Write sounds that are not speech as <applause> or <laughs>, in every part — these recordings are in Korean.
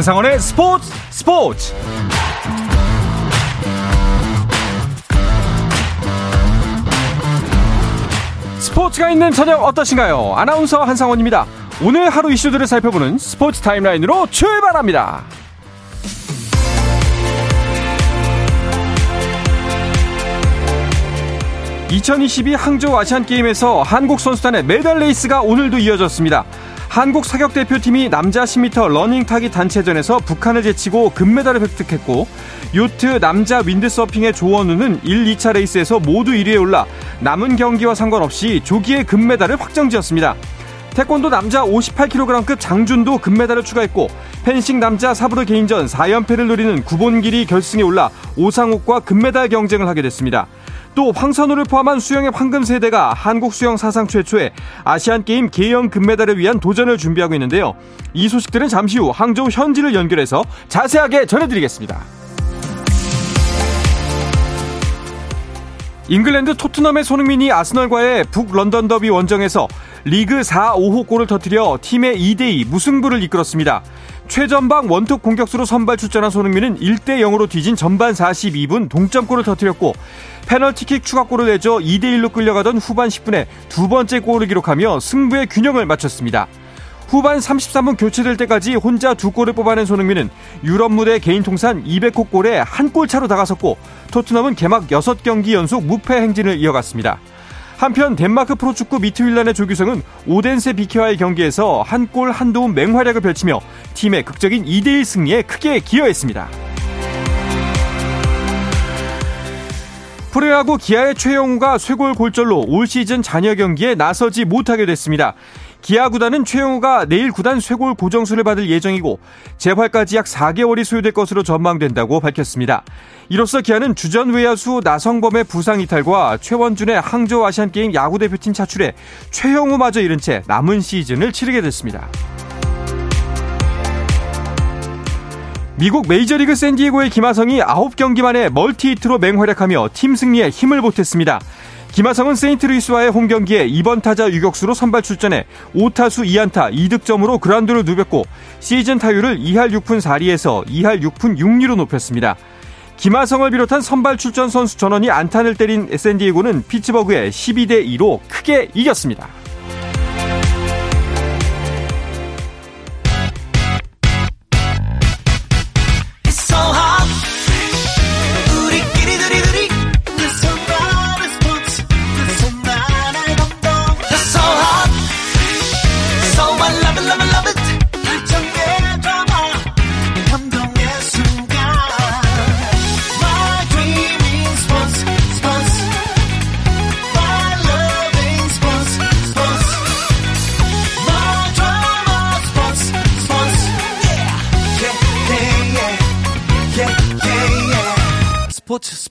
한상원의 스포츠 스포츠 스포츠가 있는 저녁 어떠신가요? 아나운서 한상원입니다. 오늘 하루 이슈들을 살펴보는 스포츠 타임라인으로 출발합니다. 2022 항저우 아시안게임에서 한국 선수단의 메달 레이스가 오늘도 이어졌습니다. 한국 사격 대표팀이 남자 10m 러닝 타깃 단체전에서 북한을 제치고 금메달을 획득했고 요트 남자 윈드서핑의 조원우는 1, 2차 레이스에서 모두 1위에 올라 남은 경기와 상관없이 조기에 금메달을 확정지었습니다. 태권도 남자 58kg급 장준도 금메달을 추가했고 펜싱 남자 사브르 개인전 4연패를 노리는 구본길이 결승에 올라 오상욱과 금메달 경쟁을 하게 됐습니다. 또 황선우를 포함한 수영의 황금 세대가 한국 수영 사상 최초의 아시안 게임 계영 금메달을 위한 도전을 준비하고 있는데요. 이 소식들은 잠시 후 항저우 현지를 연결해서 자세하게 전해드리겠습니다. 잉글랜드 토트넘의 손흥민이 아스널과의 북 런던 더비 원정에서 리그 4, 5호 골을 터뜨려 팀의 2대2 무승부를 이끌었습니다. 최전방 원톱 공격수로 선발 출전한 손흥민은 1대 0으로 뒤진 전반 42분 동점골을 터뜨렸고 페널티킥 추가골을 내줘 2대 1로 끌려가던 후반 10분에 두 번째 골을 기록하며 승부의 균형을 맞췄습니다. 후반 33분 교체될 때까지 혼자 두 골을 뽑아낸 손흥민은 유럽 무대 개인 통산 200호 골에 한 골 차로 다가섰고 토트넘은 개막 6경기 연속 무패 행진을 이어갔습니다. 한편 덴마크 프로축구 미트윌란의 조규성은 오덴세 비케와의 경기에서 한 골 한 도움 맹활약을 펼치며 팀의 극적인 2대1 승리에 크게 기여했습니다. 프로야구 기아의 최영우가 쇄골 골절로 올 시즌 잔여 경기에 나서지 못하게 됐습니다. 기아 구단은 최영우가 내일 구단 쇄골 고정수를 받을 예정이고 재활까지 약 4개월이 소요될 것으로 전망된다고 밝혔습니다. 이로써 기아는 주전 외야수 나성범의 부상 이탈과 최원준의 항저우 아시안게임 야구대표팀 차출에 최영우마저 잃은 채 남은 시즌을 치르게 됐습니다. 미국 메이저리그 샌디에고의 김하성이 9경기 만에 멀티히트로 맹활약하며 팀 승리에 힘을 보탰습니다. 김하성은 세인트루이스와의 홈 경기에 2번 타자 유격수로 선발 출전해 5타수 2안타 2득점으로 그라운드를 누볐고 시즌 타율을 2할 6푼 4리에서 2할 6푼 6리로 높였습니다. 김하성을 비롯한 선발 출전 선수 전원이 안타를 때린 샌디에고는 피츠버그에 12대 2로 크게 이겼습니다.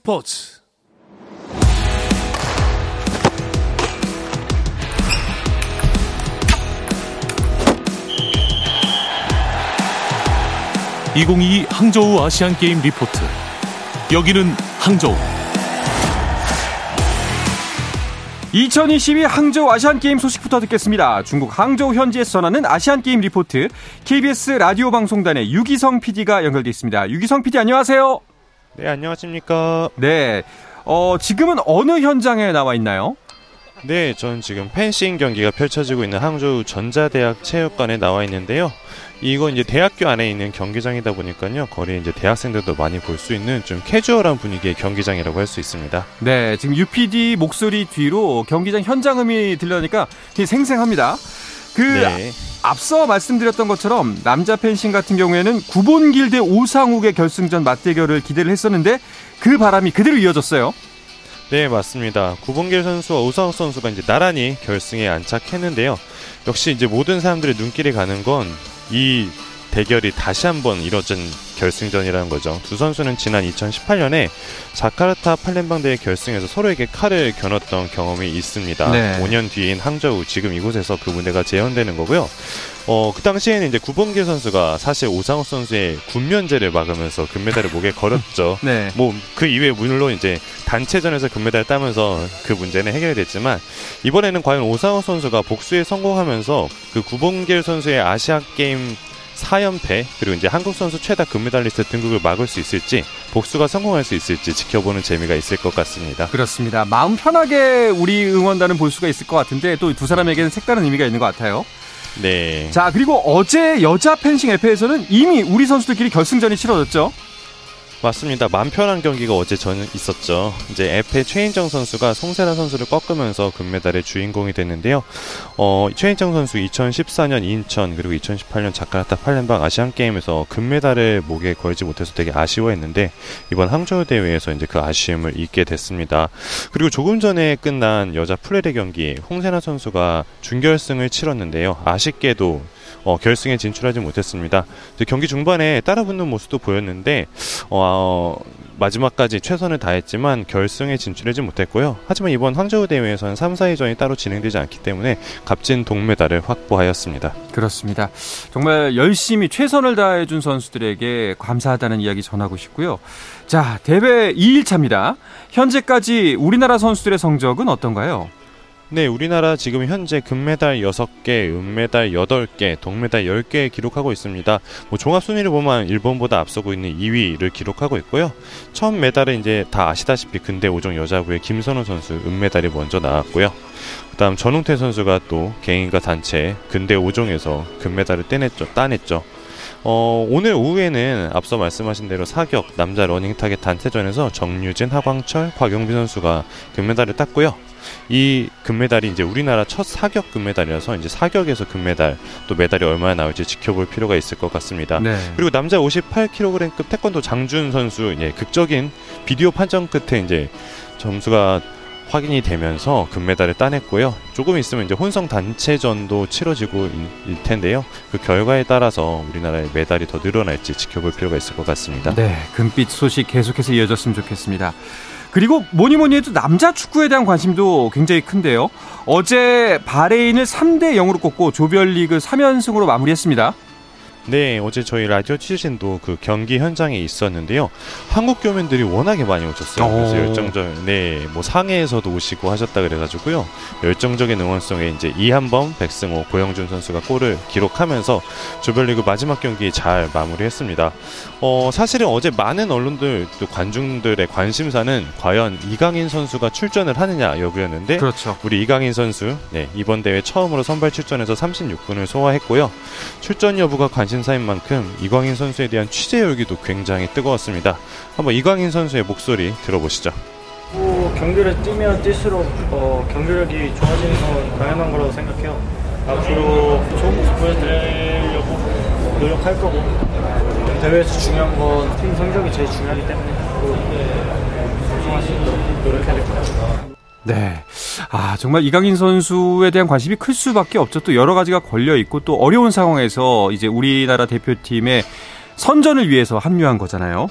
스포츠 스포츠 (2022) 항저우 아시안게임 리포트 여기는 항저우 2022 항저우 아시안게임 소식부터 듣겠습니다. 중국 항저우 현지에서 전하는 아시안게임 리포트 KBS 라디오 방송단의 유기성 PD가 연결돼 있습니다. 유기성 PD 안녕하세요. 네, 안녕하십니까. 네. 어, 지금은 어느 현장에 나와 있나요? 네, 전 지금 펜싱 경기가 펼쳐지고 있는 항저우 전자대학 체육관에 나와 있는데요. 이건 이제 대학교 안에 있는 경기장이다 보니까요. 거리에 이제 대학생들도 많이 볼 수 있는 좀 캐주얼한 분위기의 경기장이라고 할 수 있습니다. 네, 지금 UPD 목소리 뒤로 경기장 현장음이 들려니까 생생합니다. 그 네. 앞서 말씀드렸던 것처럼 남자 펜싱 같은 경우에는 구본길 대 오상욱의 결승전 맞대결을 기대를 했었는데 그 바람이 그대로 이어졌어요. 네, 맞습니다. 구본길 선수와 오상욱 선수가 이제 나란히 결승에 안착했는데요. 역시 이제 모든 사람들의 눈길이 가는 건 이 대결이 다시 한번 이뤄진 결승전이라는 거죠. 두 선수는 지난 2018년에 자카르타 팔렘방 대회 결승에서 서로에게 칼을 겨눴던 경험이 있습니다. 네. 5년 뒤인 항저우 지금 이곳에서 그 무대가 재현되는 거고요. 어, 그 당시에는 이제 구본길 선수가 사실 오상호 선수의 군면제를 막으면서 금메달을 목에 걸었죠. <laughs> 네. 뭐그 이외에 물론 이제 단체전에서 금메달을 따면서 그 문제는 해결이 됐지만 이번에는 과연 오상호 선수가 복수에 성공하면서 그 구본길 선수의 아시아 게임 4연패 그리고 이제 한국 선수 최다 금메달리스트 등극을 막을 수 있을지 복수가 성공할 수 있을지 지켜보는 재미가 있을 것 같습니다. 그렇습니다. 마음 편하게 우리 응원단은 볼 수가 있을 것 같은데 또 두 사람에게는 색다른 의미가 있는 것 같아요. 네. 자, 그리고 어제 여자 펜싱 FA에서는 이미 우리 선수들끼리 결승전이 치러졌죠. 맞습니다. 맘 편한 경기가 어제 전 있었죠. 이제 에페 최인정 선수가 송세라 선수를 꺾으면서 금메달의 주인공이 됐는데요. 어, 최인정 선수 2014년 인천 그리고 2018년 자카르타 팔렘방 아시안 게임에서 금메달을 목에 걸지 못해서 되게 아쉬워했는데 이번 항저우 대회에서 이제 그 아쉬움을 잊게 됐습니다. 그리고 조금 전에 끝난 여자 플레레 경기 홍세나 선수가 준결승을 치렀는데요. 아쉽게도 어, 결승에 진출하지 못했습니다. 경기 중반에 따라붙는 모습도 보였는데 어, 마지막까지 최선을 다했지만 결승에 진출하지 못했고요. 하지만 이번 항저우 대회에서는 3, 4위전이 따로 진행되지 않기 때문에 값진 동메달을 확보하였습니다. 그렇습니다. 정말 열심히 최선을 다해준 선수들에게 감사하다는 이야기 전하고 싶고요. 자, 대회 2일차입니다. 현재까지 우리나라 선수들의 성적은 어떤가요? 네, 우리나라 지금 현재 금메달 6개, 은메달 8개, 동메달 10개 기록하고 있습니다. 뭐 종합 순위를 보면 일본보다 앞서고 있는 2위를 기록하고 있고요. 처음 메달은 이제 다 아시다시피 근대 5종 여자부의 김선우 선수 은메달이 먼저 나왔고요. 그다음 전웅태 선수가 또 개인과 단체 근대 5종에서 금메달을 떼냈죠. 따냈죠. 어, 오늘 오후에는 앞서 말씀하신 대로 사격 남자 러닝 타깃 단체전에서 정유진, 하광철, 곽용빈 선수가 금메달을 땄고요. 이 금메달이 이제 우리나라 첫 사격 금메달이라서 이제 사격에서 금메달 또 메달이 얼마나 나올지 지켜볼 필요가 있을 것 같습니다. 네. 그리고 남자 58kg급 태권도 장준 선수 예, 극적인 비디오 판정 끝에 이제 점수가 확인이 되면서 금메달을 따냈고요. 조금 있으면 이제 혼성 단체전도 치러지고 일 텐데요. 그 결과에 따라서 우리나라의 메달이 더 늘어날지 지켜볼 필요가 있을 것 같습니다. 네, 금빛 소식 계속해서 이어졌으면 좋겠습니다. 그리고 뭐니 뭐니 해도 남자 축구에 대한 관심도 굉장히 큰데요. 어제 바레인을 3대 0으로 꺾고 조별리그 3연승으로 마무리했습니다. 네, 어제 저희 라디오 취재진도 그 경기 현장에 있었는데요. 한국 교민들이 워낙에 많이 오셨어요. 그래서 열정적, 네, 뭐 상해에서도 오시고 하셨다 그래가지고요. 열정적인 응원성에 이제 이한범, 백승호, 고영준 선수가 골을 기록하면서 조별리그 마지막 경기 잘 마무리했습니다. 어, 사실은 어제 많은 언론들 또 관중들의 관심사는 과연 이강인 선수가 출전을 하느냐 여부였는데, 그렇죠. 우리 이강인 선수, 네, 이번 대회 처음으로 선발 출전해서 36분을 소화했고요. 출전 여부가 관심 관심사인 만큼 이광인 선수에 대한 취재 열기도 굉장히 뜨거웠습니다. 한번 이광인 선수의 목소리 들어보시죠. 뭐 경기를 뛰면 뛸수록 어, 경기력이 좋아지는 건 당연한 거라고 생각해요. 앞으로 좋은 모습 보여드리려고 노력할 거고 대회에서 중요한 건 팀 성적이 제일 중요하기 때문에 우승할 수 있도록 노력해야 될 것 같아요. 네. 아, 정말 이강인 선수에 대한 관심이 클 수밖에 없죠. 또 여러 가지가 걸려 있고 또 어려운 상황에서 이제 우리나라 대표팀의 선전을 위해서 합류한 거잖아요.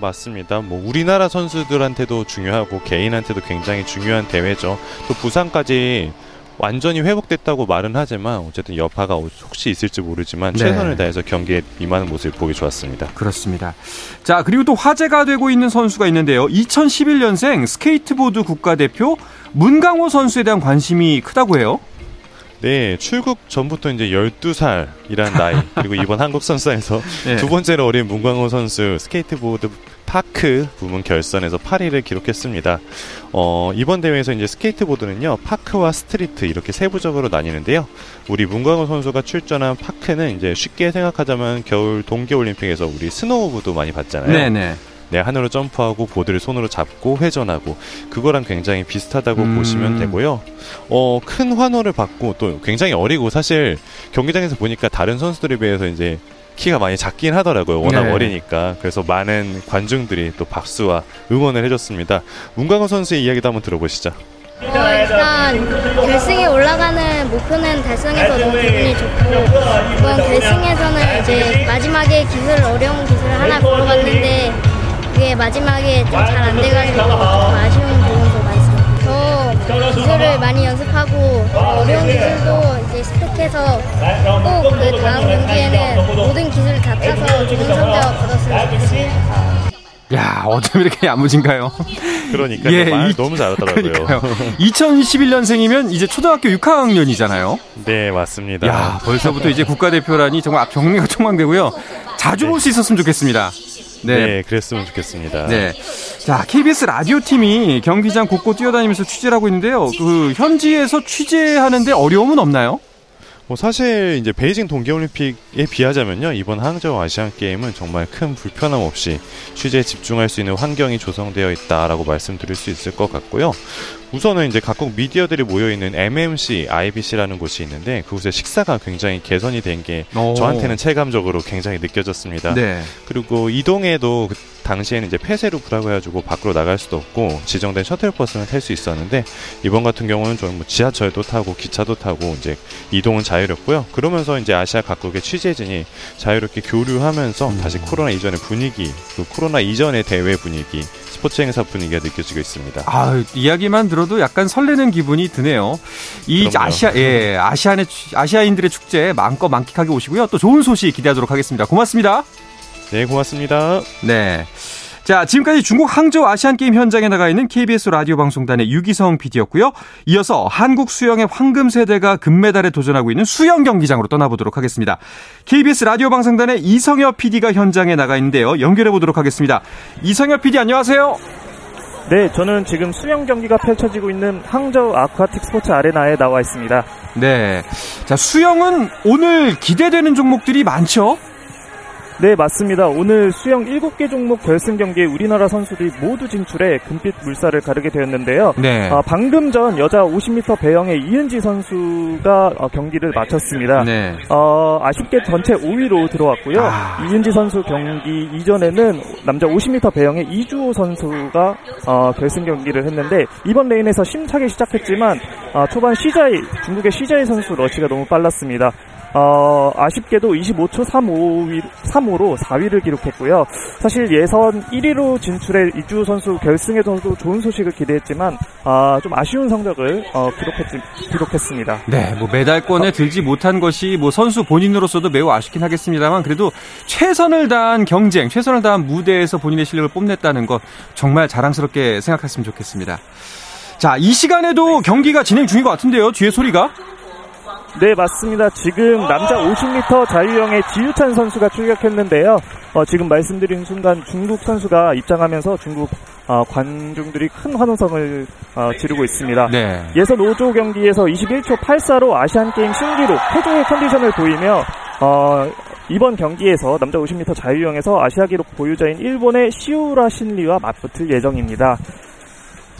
맞습니다. 뭐 우리나라 선수들한테도 중요하고 개인한테도 굉장히 중요한 대회죠. 또 부상까지 완전히 회복됐다고 말은 하지만 어쨌든 여파가 혹시 있을지 모르지만 네. 최선을 다해서 경기에 임하는 모습을 보기 좋았습니다. 그렇습니다. 자, 그리고 또 화제가 되고 있는 선수가 있는데요. 2011년생 스케이트보드 국가대표 문강호 선수에 대한 관심이 크다고 해요. 네, 출국 전부터 이제 12살이란 나이, 그리고 이번 한국 선수단에서 <laughs> 네. 두 번째로 어린 문강호 선수 스케이트보드 파크 부문 결선에서 8위를 기록했습니다. 어, 이번 대회에서 이제 스케이트보드는요, 파크와 스트리트 이렇게 세부적으로 나뉘는데요. 우리 문강호 선수가 출전한 파크는 이제 쉽게 생각하자면 겨울 동계올림픽에서 우리 스노우보드 많이 봤잖아요. 네네. 네, 하늘로 점프하고 보드를 손으로 잡고 회전하고 그거랑 굉장히 비슷하다고 음. 보시면 되고요. 어, 큰 환호를 받고 또 굉장히 어리고 사실 경기장에서 보니까 다른 선수들에 비해서 이제 키가 많이 작긴 하더라고요. 워낙 네. 어리니까. 그래서 많은 관중들이 또 박수와 응원을 해줬습니다. 문광호 선수의 이야기도 한번 들어보시죠. 어, 일단 결승에 올라가는 목표는 달성해서 너무 기분이 좋고 이번 결승에서는 이제 마지막에 기술 어려운 기술을 하나 걸어봤는데 그게 마지막에 좀 잘 안 돼가지고 좀 아쉬운 기술을 많이 연습하고 어려운 기술도 이제 습득해서 꼭 그 다음 경기에는 모든 기술을 다 타서 좋은 성적 거뒀으면 좋겠습니다. 야, 어쩜 이렇게 야무진가요? 그러니까 예, 말 이- 너무 잘하더라고요. 그러니까요. 2021년생이면 이제 초등학교 6학년이잖아요. 네, 맞습니다. 야, 벌써부터 이제 국가대표라니 정말 앞 정리가 촉망되고요. 자주 볼수 있었으면 좋겠습니다. 네. 네. 그랬으면 좋겠습니다. 네. 자, KBS 라디오 팀이 경기장 곳곳 뛰어다니면서 취재를 하고 있는데요. 그 현지에서 취재하는데 어려움은 없나요? 뭐 사실 이제 베이징 동계올림픽에 비하자면요 이번 항저우 아시안 게임은 정말 큰 불편함 없이 취재에 집중할 수 있는 환경이 조성되어 있다라고 말씀드릴 수 있을 것 같고요. 우선은 이제 각국 미디어들이 모여 있는 MMC, IBC라는 곳이 있는데 그곳의 식사가 굉장히 개선이 된게 오. 저한테는 체감적으로 굉장히 느껴졌습니다. 네. 그리고 이동에도 그 당시에는 이제 폐쇄로 부라고 해가지고 밖으로 나갈 수도 없고 지정된 셔틀버스는 탈 수 있었는데 이번 같은 경우는 저는 뭐 지하철도 타고 기차도 타고 이제 이동은 자유롭고요. 그러면서 이제 아시아 각국의 취재진이 자유롭게 교류하면서 다시 코로나 이전의 분위기, 그 코로나 이전의 대회 분위기, 스포츠 행사 분위기가 느껴지고 있습니다. 아, 이야기만 들어도 약간 설레는 기분이 드네요. 이 그럼요. 아시아 예, 아시안의 취- 아시아인들의 축제 마음껏 만끽하게 오시고요. 또 좋은 소식 기대하도록 하겠습니다. 고맙습니다. 네, 고맙습니다. 네. 자, 지금까지 중국 항저우 아시안 게임 현장에 나가 있는 KBS 라디오 방송단의 유기성 PD였고요. 이어서 한국 수영의 황금 세대가 금메달에 도전하고 있는 수영 경기장으로 떠나보도록 하겠습니다. KBS 라디오 방송단의 이성엽 PD가 현장에 나가 있는데요. 연결해 보도록 하겠습니다. 이성엽 PD 안녕하세요. 네, 저는 지금 수영 경기가 펼쳐지고 있는 항저우 아쿠아틱 스포츠 아레나에 나와 있습니다. 네. 자, 수영은 오늘 기대되는 종목들이 많죠? 네, 맞습니다. 오늘 수영 7개 종목 결승 경기에 우리나라 선수들이 모두 진출해 금빛 물살을 가르게 되었는데요. 네. 아, 방금 전 여자 50m 배영의 이은지 선수가 어, 경기를 마쳤습니다. 네. 어, 아쉽게 전체 5위로 들어왔고요. 아. 이은지 선수 경기 이전에는 남자 50m 배영의 이주호 선수가 어, 결승 경기를 했는데 이번 레인에서 심차게 시작했지만 어, 초반 시자이 중국의 시자이 선수 러시가 너무 빨랐습니다. 어, 아쉽게도 25초 35, 35로 4위를 기록했고요. 사실 예선 1위로 진출해 이주호 선수 결승에서도 좋은 소식을 기대했지만 아, 좀 아쉬운 성적을 어, 기록했, 기록했습니다. 네, 뭐 메달권에 들지 못한 것이 뭐 선수 본인으로서도 매우 아쉽긴 하겠습니다만 그래도 최선을 다한 경쟁, 최선을 다한 무대에서 본인의 실력을 뽐냈다는 것 정말 자랑스럽게 생각했으면 좋겠습니다. 자, 이 시간에도 경기가 진행 중인 것 같은데요. 뒤에 소리가. 네, 맞습니다. 지금 남자 50m 자유형의 지유찬 선수가 출격했는데요. 어, 지금 말씀드린 순간 중국 선수가 입장하면서 중국 어, 관중들이 큰 환호성을 어, 지르고 있습니다. 네. 예선 5조 경기에서 21초 84로 아시안게임 신기록 표정의 컨디션을 보이며 어, 이번 경기에서 남자 50m 자유형에서 아시아 기록 보유자인 일본의 시우라 신리와 맞붙을 예정입니다.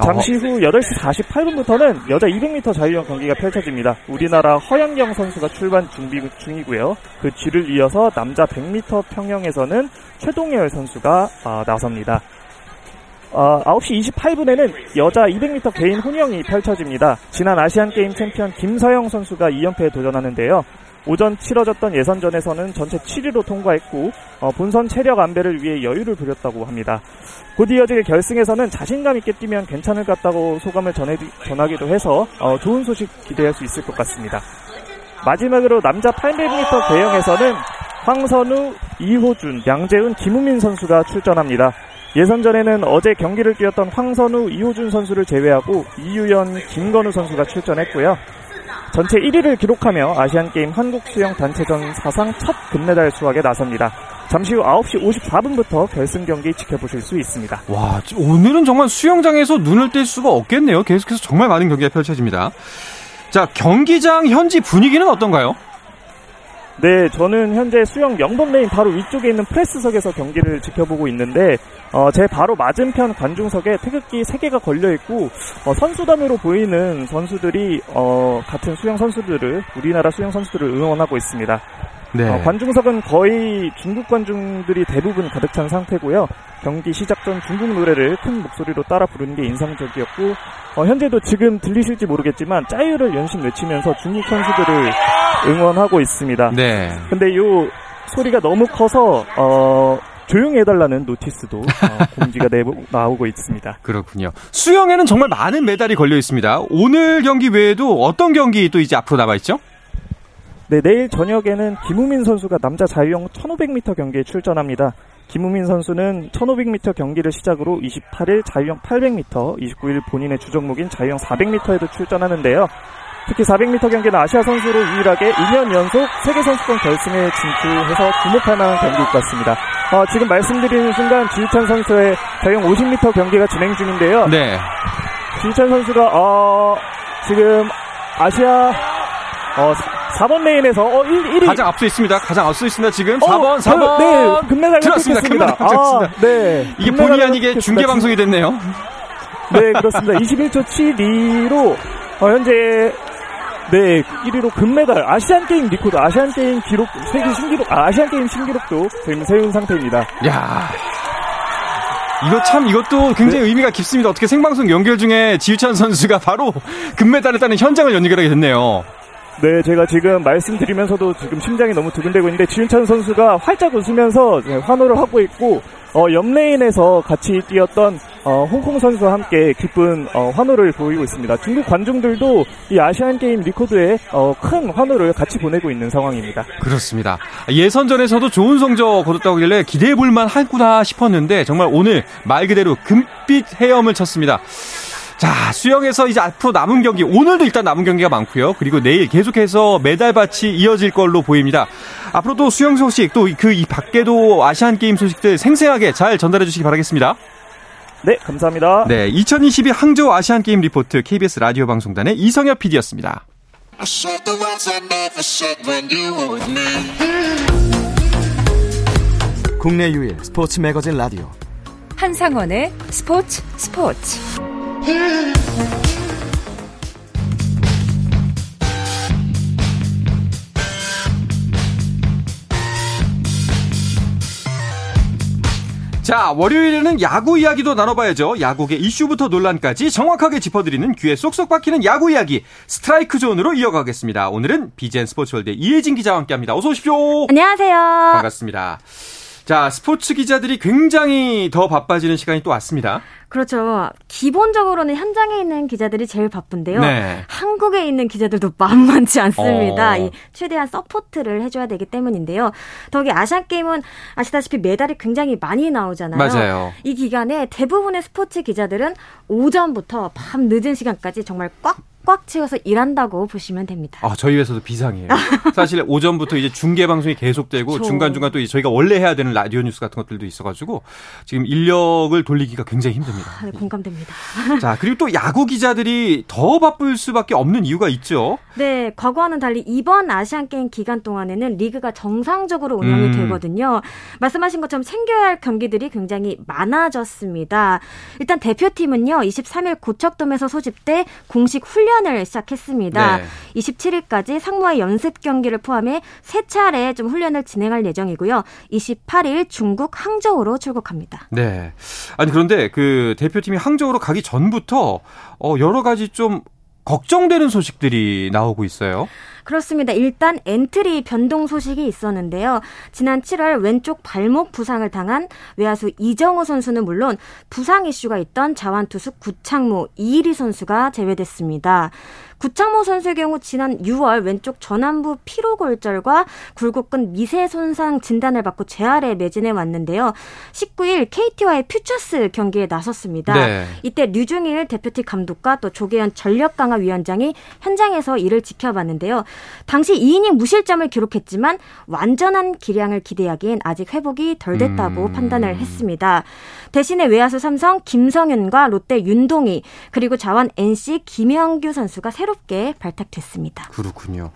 잠시 후 8시 48분부터는 여자 200m 자유형 경기가 펼쳐집니다. 우리나라 허연경 선수가 출발 준비 중이고요. 그 뒤를 이어서 남자 100m 평영에서는 최동열 선수가 아, 나섭니다. 어, 9시 28분에는 여자 200m 개인 혼영이 펼쳐집니다. 지난 아시안게임 챔피언 김서영 선수가 2연패에 도전하는데요. 오전 치러졌던 예선전에서는 전체 7위로 통과했고 어, 본선 체력 안배를 위해 여유를 부렸다고 합니다. 곧 이어질 결승에서는 자신감 있게 뛰면 괜찮을 것 같다고 소감을 전해, 전하기도 해서 어, 좋은 소식 기대할 수 있을 것 같습니다. 마지막으로 남자 800m 대형에서는 황선우, 이호준, 양재훈, 김우민 선수가 출전합니다. 예선전에는 어제 경기를 뛰었던 황선우, 이호준 선수를 제외하고 이유연, 김건우 선수가 출전했고요. 전체 1위를 기록하며 아시안게임 한국 수영 단체전 사상 첫 금메달 수확에 나섭니다. 잠시 후 9시 54분부터 결승 경기 지켜보실 수 있습니다. 와, 오늘은 정말 수영장에서 눈을 뗄 수가 없겠네요. 계속해서 정말 많은 경기가 펼쳐집니다. 자, 경기장 현지 분위기는 어떤가요? 네, 저는 현재 수영 영번 레인 바로 위쪽에 있는 프레스석에서 경기를 지켜보고 있는데 어, 제 바로 맞은편 관중석에 태극기 3개가 걸려있고 어, 선수단으로 보이는 선수들이 어, 같은 수영 선수들을 우리나라 수영 선수들을 응원하고 있습니다. 네. 어, 관중석은 거의 중국 관중들이 대부분 가득 찬 상태고요. 경기 시작 전 중국 노래를 큰 목소리로 따라 부르는 게 인상적이었고 어, 현재도 지금 들리실지 모르겠지만 짜유를 연신 외치면서 중국 선수들을 응원하고 있습니다. 네. 근데 요 소리가 너무 커서 어, 조용히 해달라는 노티스도 어, <laughs> 공지가 내보, 나오고 있습니다. 그렇군요. 수영에는 정말 많은 메달이 걸려 있습니다. 오늘 경기 외에도 어떤 경기 또 이제 앞으로 남아 있죠? 네, 내일 저녁에는 김우민 선수가 남자 자유형 1500m 경기에 출전합니다. 김우민 선수는 1500m 경기를 시작으로 28일 자유형 800m, 29일 본인의 주종목인 자유형 400m에도 출전하는데요. 특히 400m 경기는 아시아 선수로 유일하게 2년 연속 세계선수권 결승에 진출해서 주목할 만한 경기일 것 같습니다. 어, 지금 말씀드리는 순간 지우찬 선수의 자유형 50m 경기가 진행 중인데요. 네. 지우찬 선수가 어, 지금 아시아 어, 4번 레인에서 어, 1, 1위 가장 앞서 있습니다. 가장 앞서 있습니다. 지금 어, 4번, 4번. 네, 금메달 들었습니다. 금메달 아, 네. 이게 본의 아니게 중계 방송이 됐네요. 네, 그렇습니다. 21초 72로 어, 현재 네, 1위로 금메달, Asian Game record, 아시안 게임 기록, 세계 신기록, 아, 아시안 게임 신기록도 지금 세운 상태입니다. 야. 이거 참 이것도 굉장히 네. 의미가 깊습니다. 어떻게 생방송 연결 중에 지유찬 선수가 바로 금메달을 따는 현장을 연결하게 됐네요. 네, 제가 지금 말씀드리면서도 지금 심장이 너무 두근대고 있는데 지윤찬 선수가 활짝 웃으면서 환호를 하고 있고 어, 옆레인에서 같이 뛰었던 어, 홍콩 선수와 함께 기쁜 어, 환호를 보이고 있습니다. 중국 관중들도 이 아시안 게임 리코드에 어, 큰 환호를 같이 보내고 있는 상황입니다. 그렇습니다. 예선전에서도 좋은 성적 거뒀다고 하길래 기대해 볼 만 하구나 싶었는데 정말 오늘 말 그대로 금빛 헤엄을 쳤습니다. 자, 수영에서 이제 앞으로 남은 경기, 오늘도 일단 남은 경기가 많고요. 그리고 내일 계속해서 메달밭이 이어질 걸로 보입니다. 앞으로도 수영 소식, 또 그 이 밖에도 아시안 게임 소식들 생생하게 잘 전달해 주시기 바라겠습니다. 네, 감사합니다. 네, 2022 항저우 아시안 게임 리포트 KBS 라디오 방송단의 이성엽 PD였습니다. 국내 유일 스포츠 매거진 라디오 한상원의 스포츠 스포츠 자, 월요일에는 야구 이야기도 나눠봐야죠. 야구계 이슈부터 논란까지 정확하게 짚어드리는 귀에 쏙쏙 박히는 야구 이야기 스트라이크 존으로 이어가겠습니다. 오늘은 비즈앤스포츠월드 이혜진 기자와 함께합니다. 어서 오십시오. 안녕하세요. 반갑습니다. 자, 스포츠 기자들이 굉장히 더 바빠지는 시간이 또 왔습니다. 그렇죠. 기본적으로는 현장에 있는 기자들이 제일 바쁜데요. 네. 한국에 있는 기자들도 만만치 <laughs> 않습니다. 어. 이 최대한 서포트를 해줘야 되기 때문인데요. 더욱이 아시안 게임은 아시다시피 메달이 굉장히 많이 나오잖아요. 맞아요. 이 기간에 대부분의 스포츠 기자들은 오전부터 밤 늦은 시간까지 정말 꽉 꽉 채워서 일한다고 보시면 됩니다. 아, 저희 회사도 비상이에요. 사실 오전부터 이제 중계 방송이 계속되고 중간중간 또 저희가 원래 해야 되는 라디오 뉴스 같은 것들도 있어 가지고 지금 인력을 돌리기가 굉장히 힘듭니다. 아, 네, 공감됩니다. <laughs> 자, 그리고 또 야구 기자들이 더 바쁠 수밖에 없는 이유가 있죠. 네, 과거와는 달리 이번 아시안 게임 기간 동안에는 리그가 정상적으로 운영이 음. 되거든요. 말씀하신 것처럼 챙겨야 할 경기들이 굉장히 많아졌습니다. 일단 대표팀은요, 23일 고척돔에서 소집돼 공식 훈련 훈련을 시작했습니다. 네. 27일까지 상무와 연습 경기를 포함해 세 차례 좀 훈련을 진행할 예정이고요. 28일 중국 항저우로 출국합니다. 네. 아니 그런데 그 대표팀이 항저우로 가기 전부터 어 여러 가지 좀 걱정되는 소식들이 나오고 있어요. 그렇습니다. 일단 엔트리 변동 소식이 있었는데요. 지난 7월 왼쪽 발목 부상을 당한 외야수 이정후 선수는 물론 부상 이슈가 있던 좌완투수 구창모 이의리 선수가 제외됐습니다. 구창모 선수의 경우 지난 6월 왼쪽 전완부 피로골절과 굴곡근 미세 손상 진단을 받고 재활에 매진해 왔는데요. 19일 KT와의 퓨처스 경기에 나섰습니다. 네. 이때 류중일 대표팀 감독과 또 조계현 전력강화 위원장이 현장에서 이를 지켜봤는데요. 당시 2이닝 무실점을 기록했지만 완전한 기량을 기대하기엔 아직 회복이 덜 됐다고 음. 판단을 했습니다. 대신에 외야수 삼성 김성윤과 롯데 윤동희 그리고 자원 NC 김영규 선수가 새롭게 발탁됐습니다. 그렇군요.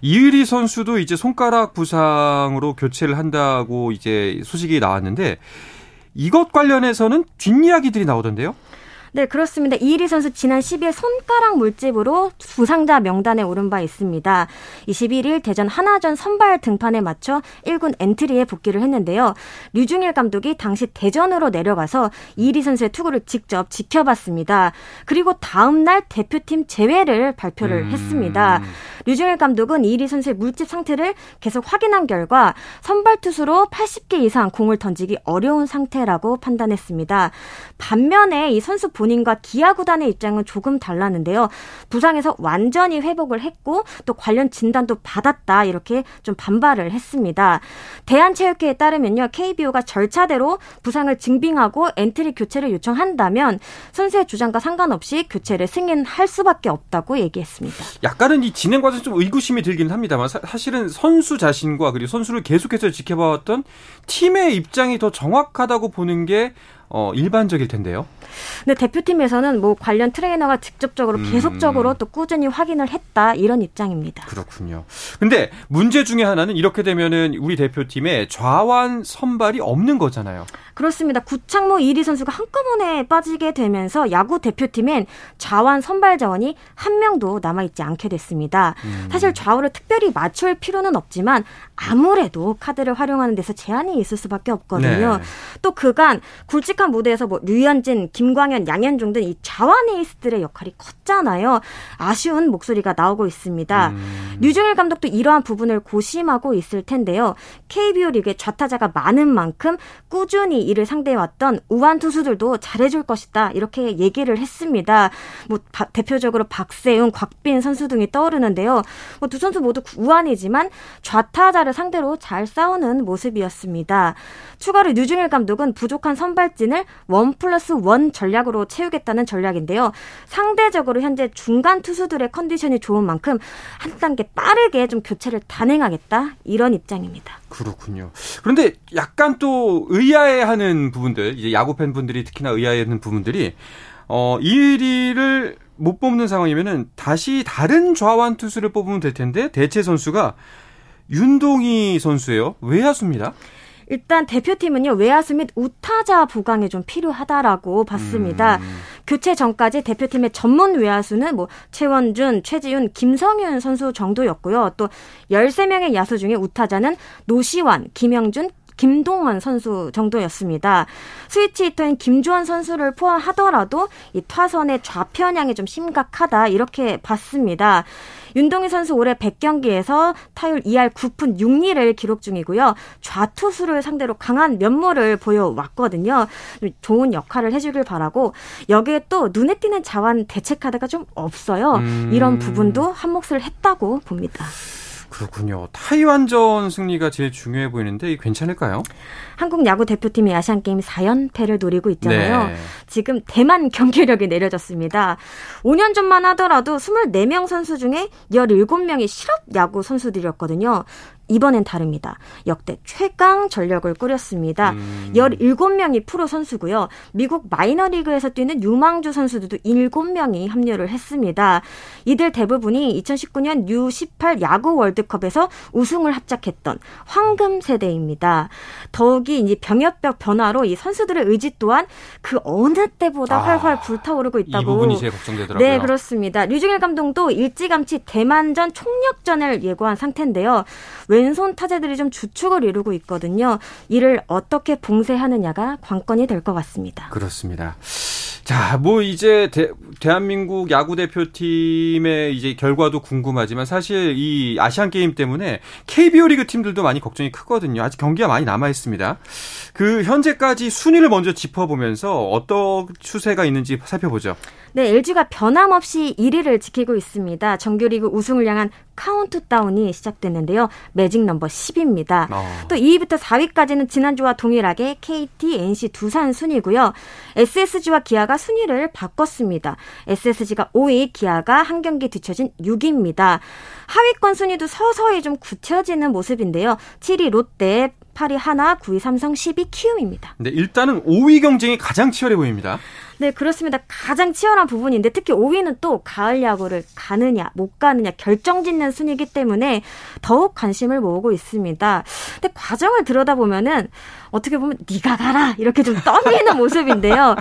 이의리 선수도 이제 손가락 부상으로 교체를 한다고 이제 소식이 나왔는데 이것 관련해서는 뒷이야기들이 나오던데요. 네, 그렇습니다. 이일희 선수 지난 10일 손가락 물집으로 부상자 명단에 오른 바 있습니다. 21일 대전 하나전 선발 등판에 맞춰 1군 엔트리에 복귀를 했는데요. 류중일 감독이 당시 대전으로 내려가서 이일희 선수의 투구를 직접 지켜봤습니다. 그리고 다음 날 대표팀 제외를 발표를 음. 했습니다. 류중일 감독은 이일희 선수의 물집 상태를 계속 확인한 결과 선발 투수로 80개 이상 공을 던지기 어려운 상태라고 판단했습니다. 반면에 이 선수 본인과 기아 구단의 입장은 조금 달랐는데요. 부상에서 완전히 회복을 했고 또 관련 진단도 받았다 이렇게 좀 반발을 했습니다. 대한체육회에 따르면요. KBO가 절차대로 부상을 증빙하고 엔트리 교체를 요청한다면 선수의 주장과 상관없이 교체를 승인할 수밖에 없다고 얘기했습니다. 약간은 이 진행 과정 좀 의구심이 들기는 합니다만 사, 실은 선수 자신과 그리고 선수를 계속해서 지켜봐왔던 팀의 입장이 더 정확하다고 보는 게 어, 일반적일 텐데요. 근데 대표팀에서는 뭐 관련 트레이너가 직접적으로 음. 계속적으로 또 꾸준히 확인을 했다 이런 입장입니다. 그렇군요. 근데 문제 중에 하나는 이렇게 되면은 우리 대표팀에 좌완 선발이 없는 거잖아요. 그렇습니다. 구창모 1위 선수가 한꺼번에 빠지게 되면서 야구 대표팀엔 좌완 선발 자원이 한 명도 남아있지 않게 됐습니다. 음. 사실 좌우를 특별히 맞출 필요는 없지만 아무래도 카드를 활용하는 데서 제한이 있을 수밖에 없거든요. 네. 또 그간 굵직한 무대에서 뭐 류현진, 김광현, 양현종 등 이 좌완 에이스들의 역할이 컸잖아요. 아쉬운 목소리가 나오고 있습니다. 음. 류중일 감독도 이러한 부분을 고심하고 있을 텐데요. KBO 리그에 좌타자가 많은 만큼 꾸준히 이를 상대해왔던 우한 투수들도 잘해줄 것이다 이렇게 얘기를 했습니다. 뭐 바, 대표적으로 박세웅, 곽빈 선수 등이 떠오르는데요. 뭐 두 선수 모두 우한이지만 좌타자를 상대로 잘 싸우는 모습이었습니다. 추가로 류중일 감독은 부족한 선발진을 원 플러스 원 전략으로 채우겠다는 전략인데요. 상대적으로 현재 중간 투수들의 컨디션이 좋은 만큼 한 단계 빠르게 좀 교체를 단행하겠다 이런 입장입니다. 그렇군요. 그런데 약간 또 의아해하는 부분들, 이제 야구 팬분들이 특히나 의아해하는 부분들이 어 1위를 못 뽑는 상황이면은 다시 다른 좌완 투수를 뽑으면 될 텐데 대체 선수가 윤동희 선수예요. 외야수입니다. 일단 대표팀은요 외야수 및 우타자 보강이 좀 필요하다라고 봤습니다. 음. 교체 전까지 대표팀의 전문 외야수는 뭐 최원준, 최지훈, 김성윤 선수 정도였고요. 또 13명의 야수 중에 우타자는 노시환, 김영준, 김동원 선수 정도였습니다. 스위치 히터인 김주원 선수를 포함하더라도 이 타선의 좌편향이 좀 심각하다 이렇게 봤습니다. 윤동희 선수 올해 100경기에서 타율 2할 9푼 6리를 기록 중이고요. 좌투수를 상대로 강한 면모를 보여왔거든요. 좋은 역할을 해주길 바라고 여기에 또 눈에 띄는 자완 대책 카드가 좀 없어요. 음. 이런 부분도 한 몫을 했다고 봅니다. 그렇군요. 타이완전 승리가 제일 중요해 보이는데 괜찮을까요? 한국 야구 대표팀이 아시안 게임 4연패를 노리고 있잖아요. 네. 지금 대만 경기력이 내려졌습니다. 5년 전만 하더라도 24명 선수 중에 17명이 실업 야구 선수들이었거든요. 이번엔 다릅니다. 역대 최강 전력을 꾸렸습니다. 음. 17명이 프로 선수고요. 미국 마이너리그에서 뛰는 유망주 선수들도 7명이 합류를 했습니다. 이들 대부분이 2019년 U18 야구 월드컵에서 우승을 합작했던 황금 세대입니다. 더욱이 이제 병역벽 변화로 이 선수들의 의지 또한 그 어느 때보다 아, 활활 불타오르고 있다고. 이 부분이 제일 걱정되더라고요. 네, 그렇습니다. 류중일 감독도 일찌감치 대만전 총력전을 예고한 상태인데요. 왼손 타자들이 좀 주축을 이루고 있거든요. 이를 어떻게 봉쇄하느냐가 관건이 될 것 같습니다. 그렇습니다. 자, 뭐 이제 대, 한민국 야구 대표팀의 이제 결과도 궁금하지만 사실 이 아시안 게임 때문에 KBO 리그 팀들도 많이 걱정이 크거든요. 아직 경기가 많이 남아 있습니다. 그 현재까지 순위를 먼저 짚어보면서 어떤 추세가 있는지 살펴보죠. 네, LG가 변함없이 1위를 지키고 있습니다. 정규리그 우승을 향한 카운트다운이 시작됐는데요. 매직 넘버 10입니다. 어. 또 2위부터 4위까지는 지난주와 동일하게 KT, NC 두산 순이고요. SSG와 기아가 순위를 바꿨습니다. SSG가 5위, 기아가 한 경기 뒤처진 6위입니다. 하위권 순위도 서서히 좀 굳혀지는 모습인데요. 7위 롯데, 8위 한화, 9위 삼성, 10위 키움입니다. 네, 일단은 5위 경쟁이 가장 치열해 보입니다. 네, 그렇습니다. 가장 치열한 부분인데 특히 5위는 또 가을 야구를 가느냐 못 가느냐 결정짓는 순위이기 때문에 더욱 관심을 모으고 있습니다. 근데 과정을 들여다보면은 어떻게 보면 네가 가라 이렇게 좀 떨리는 <laughs> 모습인데요.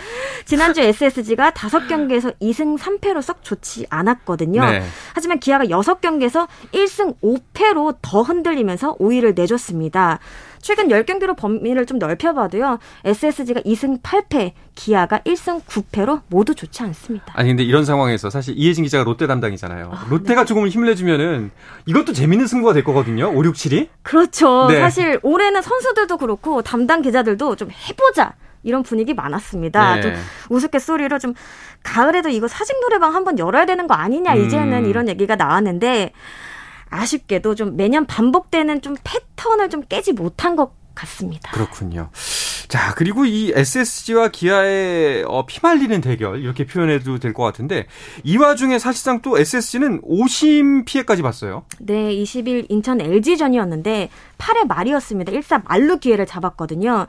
지난주 SSG가 5경기에서 2승 3패로 썩 좋지 않았거든요. 네. 하지만 기아가 6경기에서 1승 5패로 더 흔들리면서 5위를 내줬습니다. 최근 10경기로 범위를 좀 넓혀봐도요. SSG가 2승 8패, 기아가 1승 9패로 모두 좋지 않습니다. 아니 근데 이런 상황에서 사실 이혜진 기자가 롯데 담당이잖아요. 아, 롯데가 네. 조금 힘을 내주면은 이것도 재밌는 승부가 될 거거든요. 5, 6, 7이. 그렇죠. 네. 사실 올해는 선수들도 그렇고 담당 기자들도 좀 해보자. 이런 분위기 많았습니다. 네. 좀 우스갯소리로 좀 가을에도 이거 사직 노래방 한번 열어야 되는 거 아니냐 이제는 음. 이런 얘기가 나왔는데 아쉽게도 좀 매년 반복되는 좀 패턴을 좀 깨지 못한 것 같습니다. 그렇군요. 자, 그리고 이 SSG와 기아의 어, 피말리는 대결 이렇게 표현해도 될 것 같은데 이 와중에 사실상 또 SSG는 오심 피해까지 봤어요. 네, 20일 인천 LG전이었는데 8회 말이었습니다. 1사 말루 기회를 잡았거든요.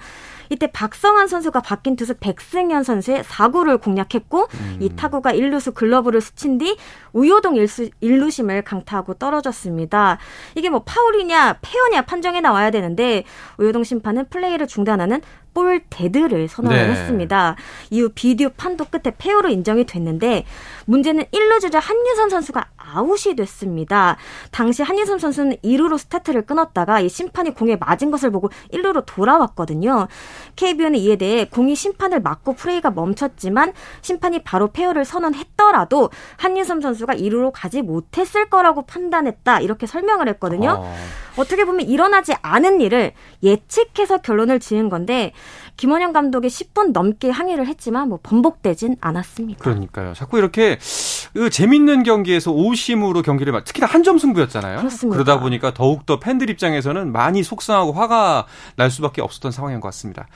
이때 박성한 선수가 바뀐 투수 백승현 선수의 4구를 공략했고 이 타구가 1루수 글러브를 스친 뒤 우효동 1수, 1루 심을 강타하고 떨어졌습니다. 이게 뭐 파울이냐 페어냐 판정이 나와야 되는데 우효동 심판은 플레이를 중단하는 볼 데드를 선언을 네. 했습니다. 이후 비디오 판독 끝에 페어로 인정이 됐는데 문제는 1루 주자 한유섬 선수가 아웃이 됐습니다. 당시 한유섬 선수는 2루로 스타트를 끊었다가 이 심판이 공에 맞은 것을 보고 1루로 돌아왔거든요. KBO는 이에 대해 공이 심판을 맞고 플레이가 멈췄지만 심판이 바로 페어를 선언했더라도 한유섬 선수가 2루로 가지 못했을 거라고 판단했다 이렇게 설명을 했거든요. 어. 어떻게 보면 일어나지 않은 일을 예측해서 결론을 지은 건데 김원영 감독이 10분 넘게 항의를 했지만 뭐 번복되진 않았습니다. 그러니까요. 자꾸 이렇게 그 재밌는 경기에서 오심으로 경기를 막 특히나 한 점 승부였잖아요. 그렇습니다. 그러다 보니까 더욱 더 팬들 입장에서는 많이 속상하고 화가 날 수밖에 없었던 상황인 것 같습니다.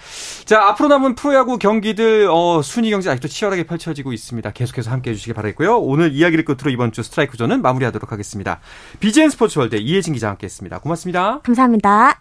자, 앞으로 남은 프로야구 경기들 어, 순위 경기 아직도 치열하게 펼쳐지고 있습니다. 계속해서 함께 해 주시기 바라겠고요. 오늘 이야기를 끝으로 이번 주 스트라이크 존은 마무리하도록 하겠습니다. BGN 스포츠월드 이혜진 기자와 함께했습니다. 고맙습니다. 감사합니다.